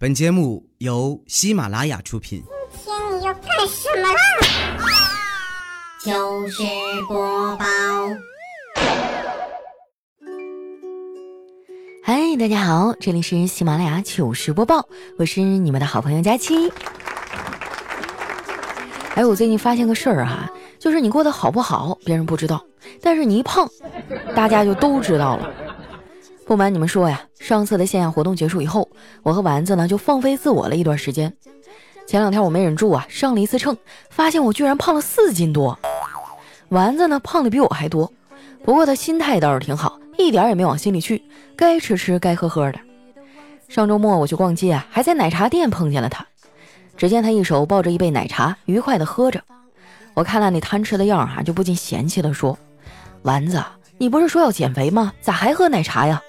本节目由喜马拉雅出品。今天你要干什么啦？糗事播报。嗨，大家好，这里是喜马拉雅糗事播报，我是你们的好朋友佳期。哎，我最近发现个事儿哈，就是你过得好不好，别人不知道，但是你一胖，大家就都知道了。不瞒你们说呀，上次的线下活动结束以后，我和丸子呢就放飞自我了一段时间。前两天我没忍住啊，上了一次秤，发现我居然胖了四斤多。丸子呢胖的比我还多，不过他心态倒是挺好，一点也没往心里去，该吃吃，该喝喝的。上周末我去逛街啊，还在奶茶店碰见了他。只见他一手抱着一杯奶茶，愉快的喝着。我看他那贪吃的样儿哈，就不禁嫌弃的说：“丸子，你不是说要减肥吗？咋还喝奶茶呀？”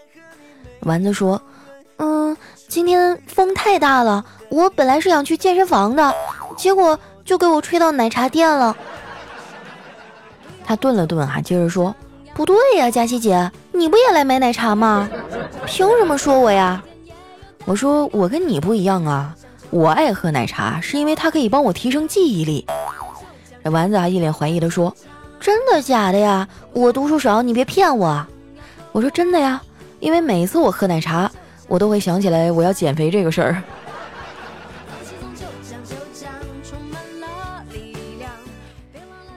丸子说：“嗯，今天风太大了，我本来是想去健身房的，结果就给我吹到奶茶店了。”他顿了顿，哈，接着说：“不对呀，佳琪姐，你不也来买奶茶吗？凭什么说我呀？”我说：“我跟你不一样啊，我爱喝奶茶是因为它可以帮我提升记忆力。”丸子啊，一脸怀疑的说：“真的假的呀？我读书少，你别骗我。”我说：“真的呀。”因为每次我喝奶茶，我都会想起来我要减肥这个事儿。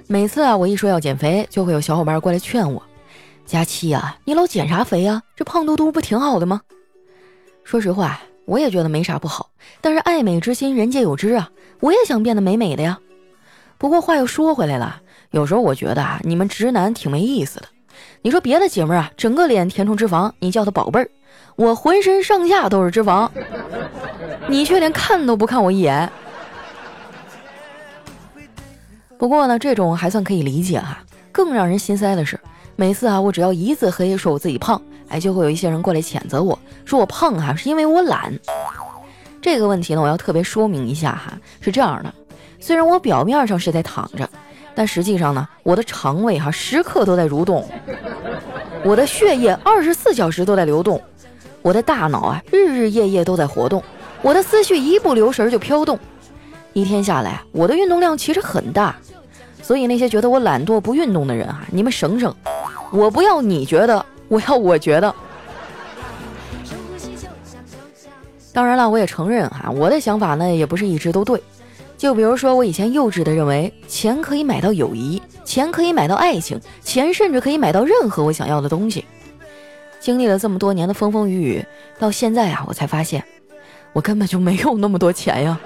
每次啊，我一说要减肥，就会有小伙伴过来劝我：“佳期呀，你老减啥肥呀？这胖嘟嘟不挺好的吗？”说实话，我也觉得没啥不好。但是爱美之心，人皆有之啊，我也想变得美美的呀。不过话又说回来了，有时候我觉得啊，你们直男挺没意思的。你说别的姐妹啊，整个脸填充脂肪，你叫她宝贝儿；我浑身上下都是脂肪，你却连看都不看我一眼。不过呢，这种还算可以理解哈。更让人心塞的是，每次啊，我只要一字黑说我自己胖，哎，就会有一些人过来谴责我说我胖哈是因为我懒。这个问题呢，我要特别说明一下哈，是这样的，虽然我表面上是在躺着。但实际上呢，我的肠胃哈时刻都在蠕动，我的血液二十四小时都在流动，我的大脑啊日日夜夜都在活动，我的思绪一不留神就飘动。一天下来，我的运动量其实很大，所以那些觉得我懒惰不运动的人啊，你们省省，我不要你觉得，我要我觉得。当然了，我也承认哈，我的想法呢也不是一直都对。就比如说，我以前幼稚的认为钱可以买到友谊，钱可以买到爱情，钱甚至可以买到任何我想要的东西。经历了这么多年的风风雨雨，到现在啊，我才发现，我根本就没有那么多钱呀。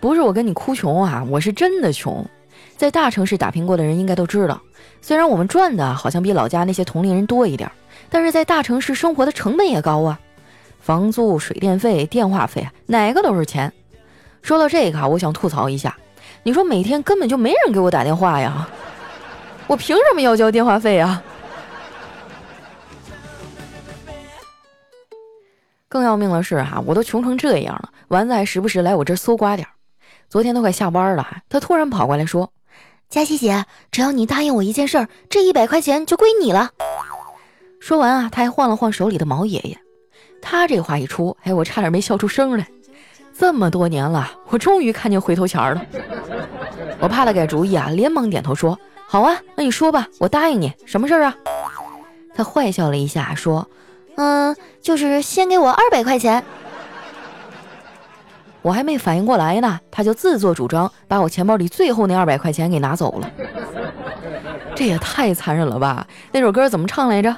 不是我跟你哭穷啊，我是真的穷。在大城市打拼过的人应该都知道，虽然我们赚的好像比老家那些同龄人多一点，但是在大城市生活的成本也高啊，房租、水电费、电话费，哪个都是钱。说到这个啊，我想吐槽一下，你说每天根本就没人给我打电话呀，我凭什么要交电话费啊？更要命的是哈，我都穷成这样了，丸子还时不时来我这儿搜刮点儿。昨天都快下班了，他突然跑过来说：“佳琪姐，只要你答应我一件事儿，这一百块钱就归你了。”说完啊，他还晃了晃手里的毛爷爷。他这话一出，哎，我差点没笑出声来。这么多年了，我终于看见回头钱了。我怕他改主意啊，连忙点头说：“好啊，那你说吧，我答应你。什么事儿啊？”他坏笑了一下，说：“嗯，就是先给我二百块钱。”我还没反应过来呢，他就自作主张把我钱包里最后那二百块钱给拿走了。这也太残忍了吧？那首歌怎么唱来着？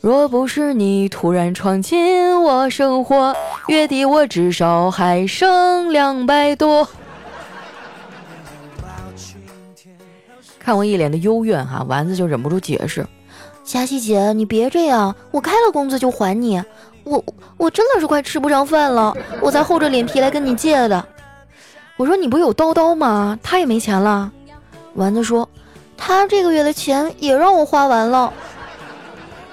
若不是你突然闯进我生活，月底我至少还剩两百多。看我一脸的幽怨哈，丸子就忍不住解释：“佳琪姐，你别这样，我开了工资就还你。我我真的是快吃不上饭了，我才厚着脸皮来跟你借的。”我说：“你不有叨叨吗？他也没钱了。”丸子说：“他这个月的钱也让我花完了。”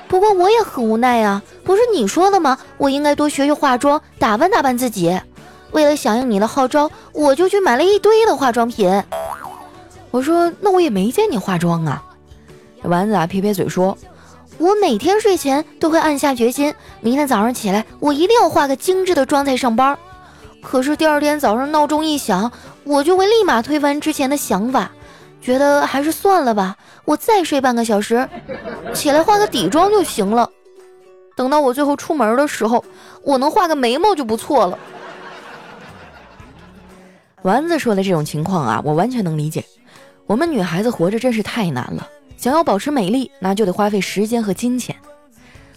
不过我也很无奈呀，不是你说的吗？我应该多学学化妆，打扮打扮自己。为了响应你的号召，我就去买了一堆的化妆品。我说，那我也没见你化妆啊。丸子啊，撇撇嘴说，我每天睡前都会暗下决心，明天早上起来我一定要化个精致的妆再上班。可是第二天早上闹钟一响，我就会立马推翻之前的想法，觉得还是算了吧，我再睡半个小时，起来化个底妆就行了。等到我最后出门的时候，我能画个眉毛就不错了。丸子说的这种情况啊，我完全能理解。我们女孩子活着真是太难了，想要保持美丽，那就得花费时间和金钱。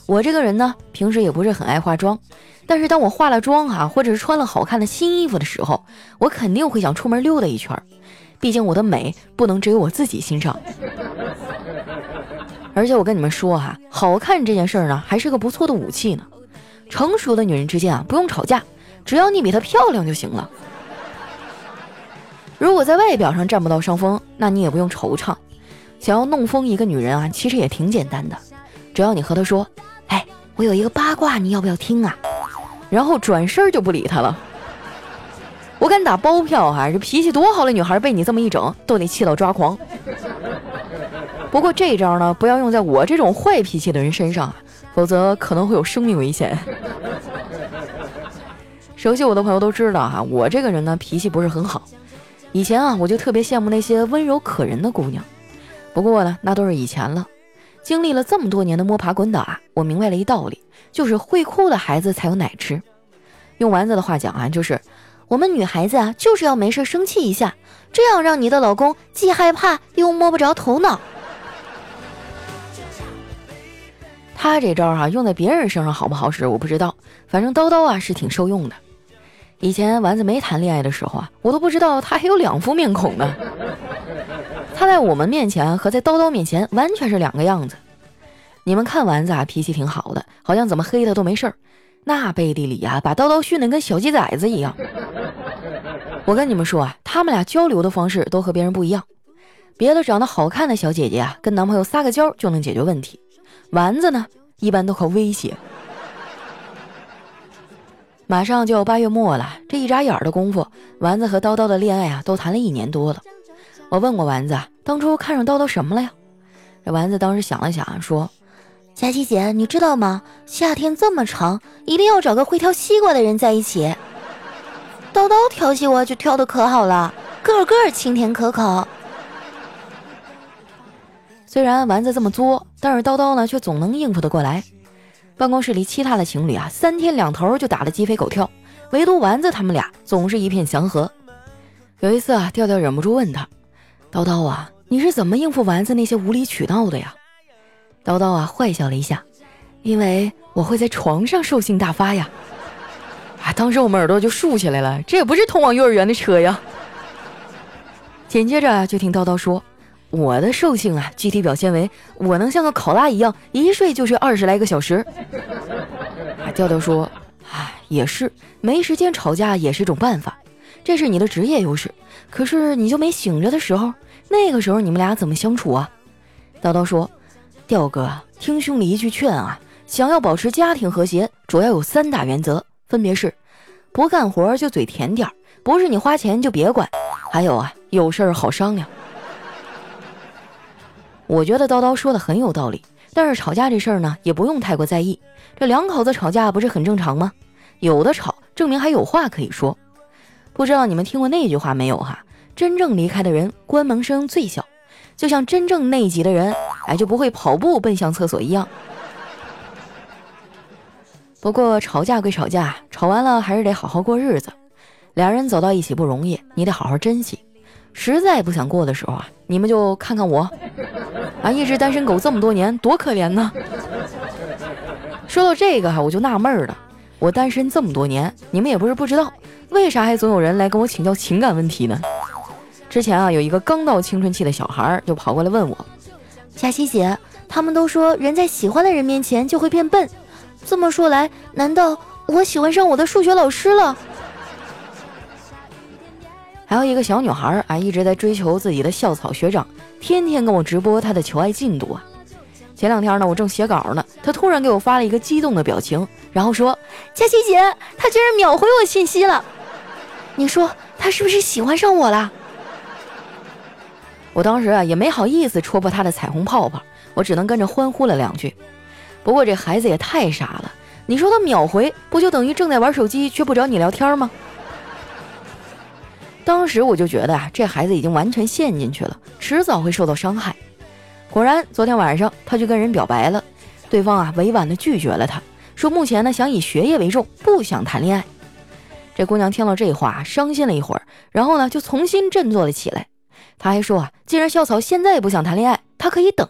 我这个人呢，平时也不是很爱化妆，但是当我化了妆啊，或者是穿了好看的新衣服的时候，我肯定会想出门溜达一圈。毕竟我的美不能只有我自己欣赏。而且我跟你们说哈，好看这件事儿呢，还是个不错的武器呢。成熟的女人之间啊，不用吵架，只要你比她漂亮就行了。如果在外表上占不到上风，那你也不用惆怅。想要弄疯一个女人啊，其实也挺简单的，只要你和她说：“哎，我有一个八卦，你要不要听啊？”然后转身就不理她了。我敢打包票哈，这脾气多好的女孩被你这么一整，都得气到抓狂。不过这一招呢，不要用在我这种坏脾气的人身上啊，否则可能会有生命危险。熟悉我的朋友都知道哈，我这个人呢，脾气不是很好。以前啊，我就特别羡慕那些温柔可人的姑娘。不过呢，那都是以前了。经历了这么多年的摸爬滚打，我明白了一道理，就是会哭的孩子才有奶吃。用丸子的话讲啊，就是我们女孩子啊，就是要没事生气一下，这样让你的老公既害怕又摸不着头脑。他这招哈，用在别人身上好不好使我不知道，反正叨叨啊是挺受用的。以前丸子没谈恋爱的时候啊，我都不知道他还有两副面孔呢。他在我们面前和在叨叨面前完全是两个样子。你们看丸子啊，脾气挺好的，好像怎么黑他都没事儿。那背地里啊，把叨叨训得跟小鸡崽子一样。我跟你们说啊，他们俩交流的方式都和别人不一样。别的长得好看的小姐姐啊，跟男朋友撒个娇就能解决问题。丸子呢，一般都靠威胁。马上就要八月末了，这一眨眼的功夫，丸子和叨叨的恋爱啊，都谈了一年多了。我问过丸子，当初看上叨叨什么了呀？这丸子当时想了想，说：“佳琪姐，你知道吗？夏天这么长，一定要找个会挑西瓜的人在一起。叨叨挑西瓜就挑的可好了，个个清甜可口。虽然丸子这么作，但是叨叨呢，却总能应付得过来。”办公室里其他的情侣啊，三天两头就打得鸡飞狗跳，唯独丸子他们俩总是一片祥和。有一次啊，调调忍不住问他：“叨叨啊，你是怎么应付丸子那些无理取闹的呀？”叨叨啊，坏笑了一下：“因为我会在床上兽性大发呀！”啊，当时我们耳朵就竖起来了，这也不是通往幼儿园的车呀。紧接着就听叨叨说。我的兽性啊，具体表现为我能像个考拉一样，一睡就睡二十来个小时。啊调调说：“哎，也是，没时间吵架也是一种办法，这是你的职业优势。可是你就没醒着的时候，那个时候你们俩怎么相处啊？”叨叨说：“调哥，听兄弟一句劝啊，想要保持家庭和谐，主要有三大原则，分别是：不干活就嘴甜点儿，不是你花钱就别管，还有啊，有事儿好商量。”我觉得叨叨说的很有道理，但是吵架这事儿呢，也不用太过在意。这两口子吵架不是很正常吗？有的吵，证明还有话可以说。不知道你们听过那句话没有哈？真正离开的人，关门声最小，就像真正内急的人，哎，就不会跑步奔向厕所一样。不过吵架归吵架，吵完了还是得好好过日子。俩人走到一起不容易，你得好好珍惜。实在不想过的时候啊，你们就看看我。啊，一只单身狗这么多年，多可怜呢！说到这个哈，我就纳闷了。我单身这么多年，你们也不是不知道，为啥还总有人来跟我请教情感问题呢？之前啊，有一个刚到青春期的小孩就跑过来问我：“佳琪姐，他们都说人在喜欢的人面前就会变笨，这么说来，难道我喜欢上我的数学老师了？”还有一个小女孩啊，一直在追求自己的校草学长。天天跟我直播他的求爱进度啊！前两天呢，我正写稿呢，他突然给我发了一个激动的表情，然后说：“佳琪姐，他居然秒回我信息了！你说他是不是喜欢上我了？”我当时啊也没好意思戳破他的彩虹泡泡，我只能跟着欢呼了两句。不过这孩子也太傻了，你说他秒回，不就等于正在玩手机却不找你聊天吗？当时我就觉得啊，这孩子已经完全陷进去了，迟早会受到伤害。果然，昨天晚上他就跟人表白了，对方啊委婉的拒绝了他，说目前呢想以学业为重，不想谈恋爱。这姑娘听了这话，伤心了一会儿，然后呢就重新振作了起来。他还说啊，既然校草现在也不想谈恋爱，他可以等。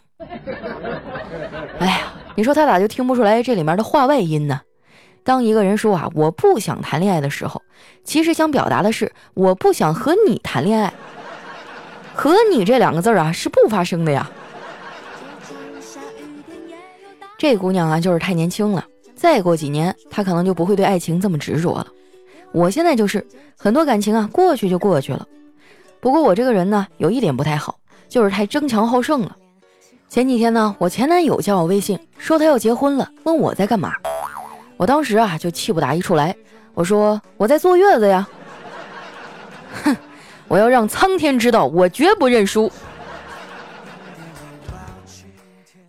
哎呀，你说他咋就听不出来这里面的话外音呢？当一个人说啊我不想谈恋爱的时候，其实想表达的是我不想和你谈恋爱。和你这两个字啊是不发生的呀。这姑娘啊就是太年轻了，再过几年她可能就不会对爱情这么执着了。我现在就是很多感情啊过去就过去了。不过我这个人呢有一点不太好，就是太争强好胜了。前几天呢我前男友加我微信说他要结婚了，问我在干嘛。我当时啊就气不打一处来，我说我在坐月子呀。哼，我要让苍天知道，我绝不认输。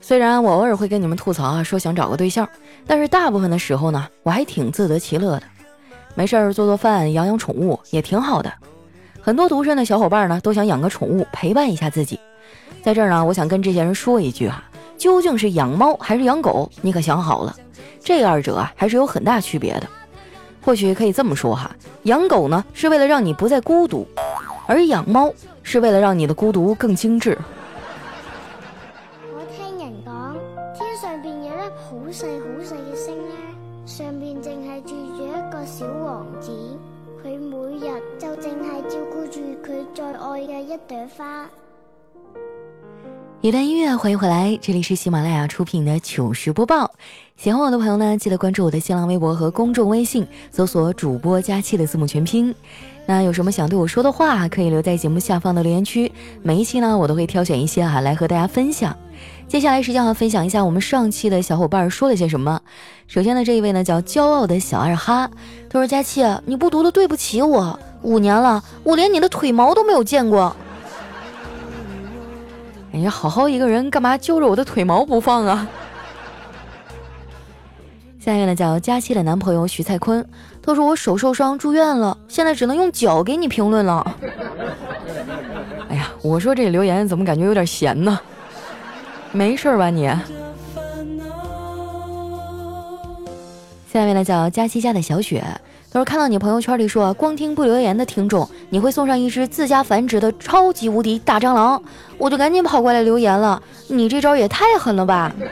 虽然我偶尔会跟你们吐槽啊，说想找个对象，但是大部分的时候呢，我还挺自得其乐的。没事儿做做饭，养养宠物也挺好的。很多独身的小伙伴呢，都想养个宠物陪伴一下自己。在这儿呢，我想跟这些人说一句哈，究竟是养猫还是养狗，你可想好了。这二者啊，还是有很大区别的。或许可以这么说哈，养狗呢是为了让你不再孤独，而养猫是为了让你的孤独更精致。愛嘅一。段音乐，欢迎回来，这里是喜马拉雅出品的糗事播报。喜欢我的朋友呢，记得关注我的新浪微博和公众微信，搜索“主播佳期”的字母全拼。那有什么想对我说的话，可以留在节目下方的留言区，每一期呢，我都会挑选一些哈来和大家分享。接下来时间哈，分享一下我们上期的小伙伴说了些什么。首先呢，这一位呢叫骄傲的小二哈，他说：“佳期，你不读的对不起我，五年了，我连你的腿毛都没有见过。”哎呀，好好一个人，干嘛揪着我的腿毛不放啊？下面呢叫佳期的男朋友徐蔡坤，他说我手受伤住院了，现在只能用脚给你评论了。哎呀，我说这留言怎么感觉有点闲呢？没事吧你？下面呢叫佳期家的小雪。他说：“看到你朋友圈里说，光听不留言的听众，你会送上一只自家繁殖的超级无敌大蟑螂，我就赶紧跑过来留言了。你这招也太狠了吧！”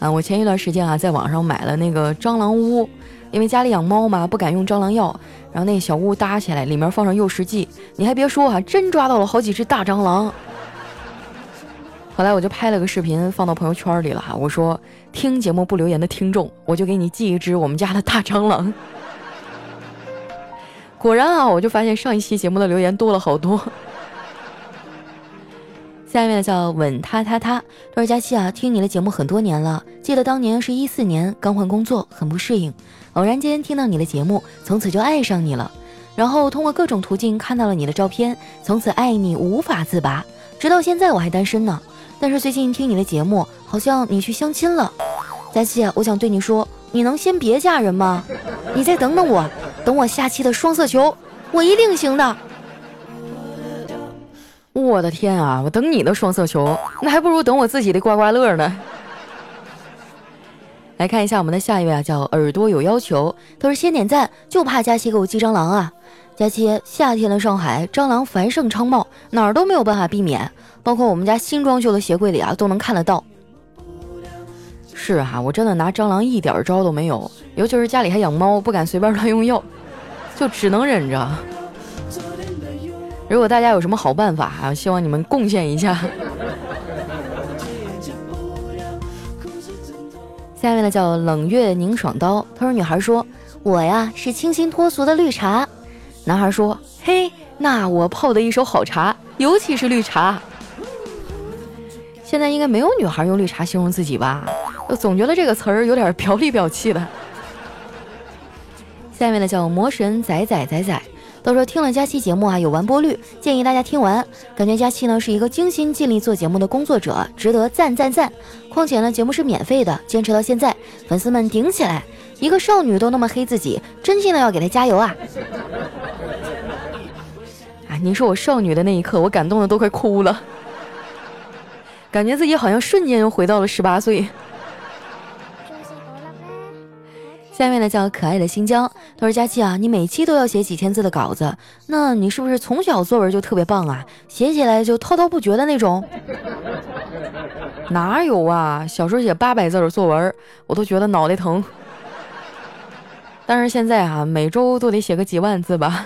啊，我前一段时间啊，在网上买了那个蟑螂屋，因为家里养猫嘛，不敢用蟑螂药，然后那小屋搭起来，里面放上诱食剂，你还别说啊，真抓到了好几只大蟑螂。后来我就拍了个视频放到朋友圈里了哈，我说听节目不留言的听众，我就给你寄一只我们家的大蟑螂。果然啊，我就发现上一期节目的留言多了好多。下面叫稳他他他，多尔佳期啊，听你的节目很多年了，记得当年是一四年刚换工作，很不适应，偶然间听到你的节目，从此就爱上你了，然后通过各种途径看到了你的照片，从此爱你无法自拔，直到现在我还单身呢。但是最近听你的节目，好像你去相亲了，佳期，我想对你说，你能先别嫁人吗？你再等等我，等我下期的双色球，我一定行的。我的天啊，我等你的双色球，那还不如等我自己的刮刮乐呢。来看一下我们的下一位啊，叫耳朵有要求，他说先点赞，就怕佳期给我寄蟑螂啊。佳期，夏天的上海蟑螂繁盛昌茂，哪儿都没有办法避免。包括我们家新装修的鞋柜里啊，都能看得到。是哈，我真的拿蟑螂一点招都没有，尤其是家里还养猫，不敢随便乱用药，就只能忍着。如果大家有什么好办法啊，希望你们贡献一下。下面呢叫冷月凝爽刀，他说：“女孩说，我呀是清新脱俗的绿茶。”男孩说：“嘿，那我泡的一手好茶，尤其是绿茶。”现在应该没有女孩用绿茶形容自己吧？我总觉得这个词儿有点表里表气的。下面呢叫魔神仔仔仔仔，都说听了佳期节目啊有完播率，建议大家听完。感觉佳期呢是一个精心尽力做节目的工作者，值得赞赞赞。况且呢节目是免费的，坚持到现在，粉丝们顶起来！一个少女都那么黑自己，真心的要给她加油啊！啊，您说我少女的那一刻，我感动的都快哭了，感觉自己好像瞬间又回到了十八岁。下面呢叫可爱的新疆，他说：“佳琪啊，你每期都要写几千字的稿子，那你是不是从小作文就特别棒啊？写起来就滔滔不绝的那种？哪有啊？小时候写八百字的作文，我都觉得脑袋疼。但是现在啊，每周都得写个几万字吧，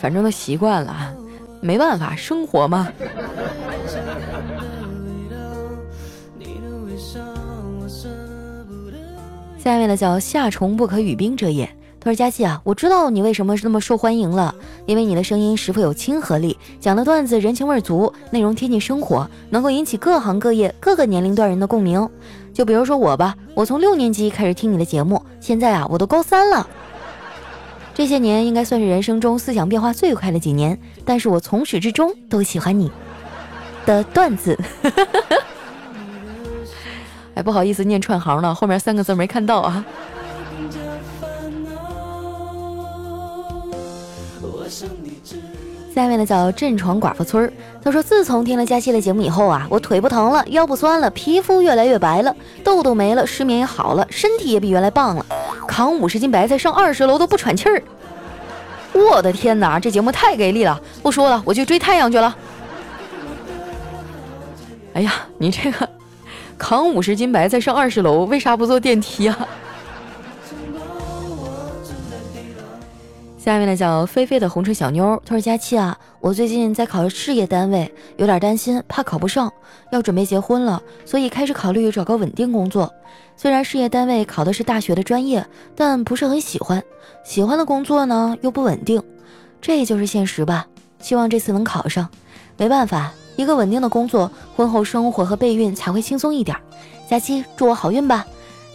反正都习惯了，没办法，生活嘛。”下面的叫夏虫不可语冰者也。他说：“佳琪啊，我知道你为什么是那么受欢迎了，因为你的声音十分有亲和力，讲的段子人情味足，内容贴近生活，能够引起各行各业各个年龄段人的共鸣。就比如说我吧，我从六年级开始听你的节目，现在啊，我都高三了。这些年应该算是人生中思想变化最快的几年，但是我从始至终都喜欢你的段子。”哎，不好意思，念串行了，后面三个字没看到啊。下面的叫镇床寡妇村儿，他说自从听了佳期的节目以后啊，我腿不疼了，腰不酸了，皮肤越来越白了，痘痘没了，失眠也好了，身体也比原来棒了，扛五十斤白菜上二十楼都不喘气儿。我的天哪，这节目太给力了！不说了，我去追太阳去了。哎呀，你这个。扛五十斤白菜上二十楼，为啥不坐电梯啊？下面呢叫菲菲的红唇小妞，她说：“佳期啊，我最近在考事业单位，有点担心，怕考不上，要准备结婚了，所以开始考虑找个稳定工作。虽然事业单位考的是大学的专业，但不是很喜欢。喜欢的工作呢又不稳定，这就是现实吧。希望这次能考上，没办法。”一个稳定的工作，婚后生活和备孕才会轻松一点。佳期，祝我好运吧！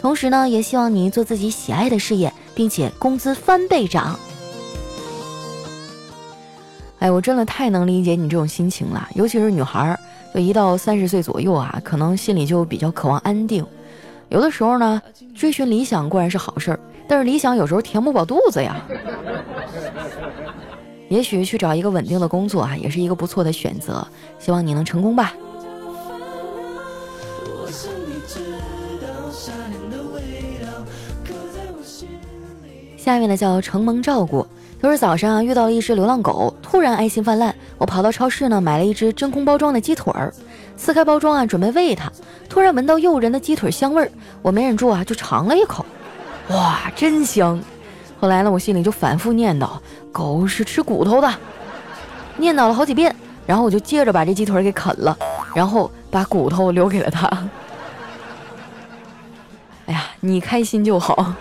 同时呢，也希望你做自己喜爱的事业，并且工资翻倍涨。哎，我真的太能理解你这种心情了，尤其是女孩儿，就一到三十岁左右啊，可能心里就比较渴望安定。有的时候呢，追寻理想固然是好事儿，但是理想有时候填不饱肚子呀。也许去找一个稳定的工作啊，也是一个不错的选择。希望你能成功吧。下面呢叫承蒙照顾。他说早上啊遇到了一只流浪狗，突然爱心泛滥，我跑到超市呢买了一只真空包装的鸡腿儿，撕开包装啊准备喂它，突然闻到诱人的鸡腿香味儿，我没忍住啊就尝了一口，哇，真香！后来呢我心里就反复念叨。狗是吃骨头的，念叨了好几遍，然后我就接着把这鸡腿给啃了，然后把骨头留给了他。哎呀，你开心就好。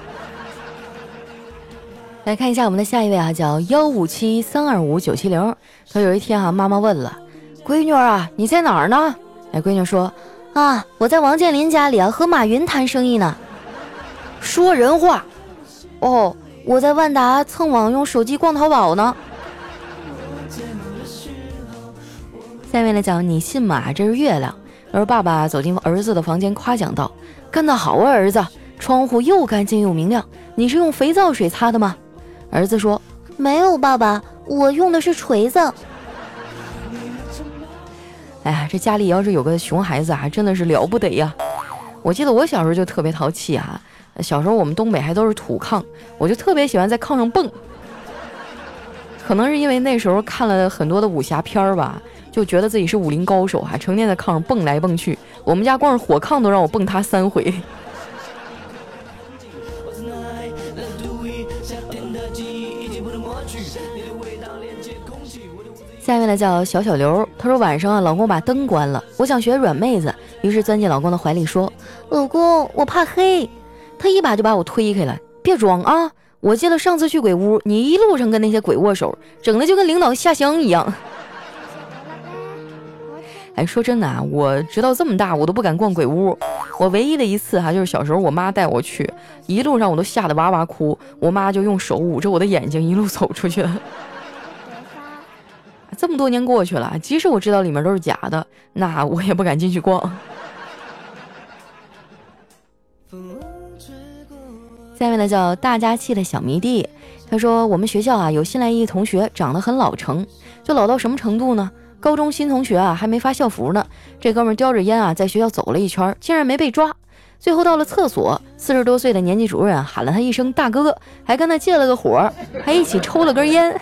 来看一下我们的下一位啊，叫幺五七三二五九七零。说有一天啊，妈妈问了，闺女啊，你在哪儿呢？哎，闺女说啊，我在王健林家里啊，和马云谈生意呢。说人话。哦。我在万达蹭网用手机逛淘宝呢。下面来讲，你信吗？这是月亮。而爸爸走进儿子的房间，夸奖道：“干得好啊，儿子！窗户又干净又明亮。你是用肥皂水擦的吗？”儿子说：“没有，爸爸，我用的是锤子。”哎呀，这家里要是有个熊孩子啊，真的是了不得呀！我记得我小时候就特别淘气啊。小时候我们东北还都是土炕，我就特别喜欢在炕上蹦。可能是因为那时候看了很多的武侠片儿吧，就觉得自己是武林高手，还成天在炕上蹦来蹦去。我们家光是火炕都让我蹦塌三回。下面呢叫小小刘，他说晚上啊，老公把灯关了，我想学软妹子，于是钻进老公的怀里说：“老公，我怕黑。”他一把就把我推开了，别装啊！我记得上次去鬼屋，你一路上跟那些鬼握手，整的就跟领导下乡一样。哎，说真的啊，我直到这么大，我都不敢逛鬼屋。我唯一的一次哈，就是小时候我妈带我去，一路上我都吓得哇哇哭，我妈就用手捂着我的眼睛，一路走出去了。这么多年过去了，即使我知道里面都是假的，那我也不敢进去逛。下面呢叫大家气的小迷弟，他说我们学校啊有新来一同学，长得很老成，就老到什么程度呢？高中新同学啊还没发校服呢，这哥们叼着烟啊在学校走了一圈，竟然没被抓。最后到了厕所，四十多岁的年级主任喊了他一声大哥，还跟他借了个火，还一起抽了根烟。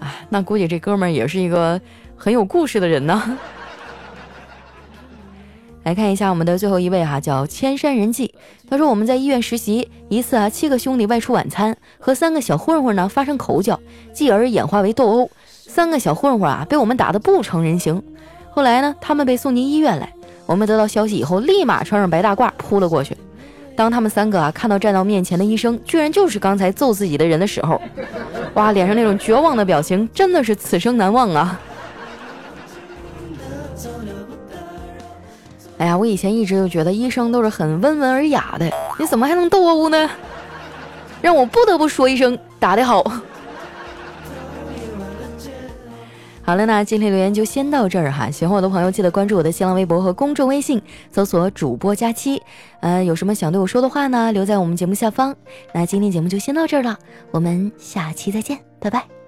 哎，那估计这哥们也是一个很有故事的人呢。来看一下我们的最后一位哈，叫千山人迹。他说我们在医院实习一次啊，七个兄弟外出晚餐，和三个小混混呢发生口角，继而演化为斗殴。三个小混混啊被我们打得不成人形。后来呢，他们被送进医院来。我们得到消息以后，立马穿上白大褂扑了过去。当他们三个啊看到站到面前的医生，居然就是刚才揍自己的人的时候，哇，脸上那种绝望的表情，真的是此生难忘啊！哎呀，我以前一直就觉得医生都是很温文尔雅的，你怎么还能斗殴呢？让我不得不说一声打得好。好了，那今天留言就先到这儿哈。喜欢我的朋友记得关注我的新浪微博和公众微信，搜索主播佳期。呃，有什么想对我说的话呢？留在我们节目下方。那今天节目就先到这儿了，我们下期再见，拜拜。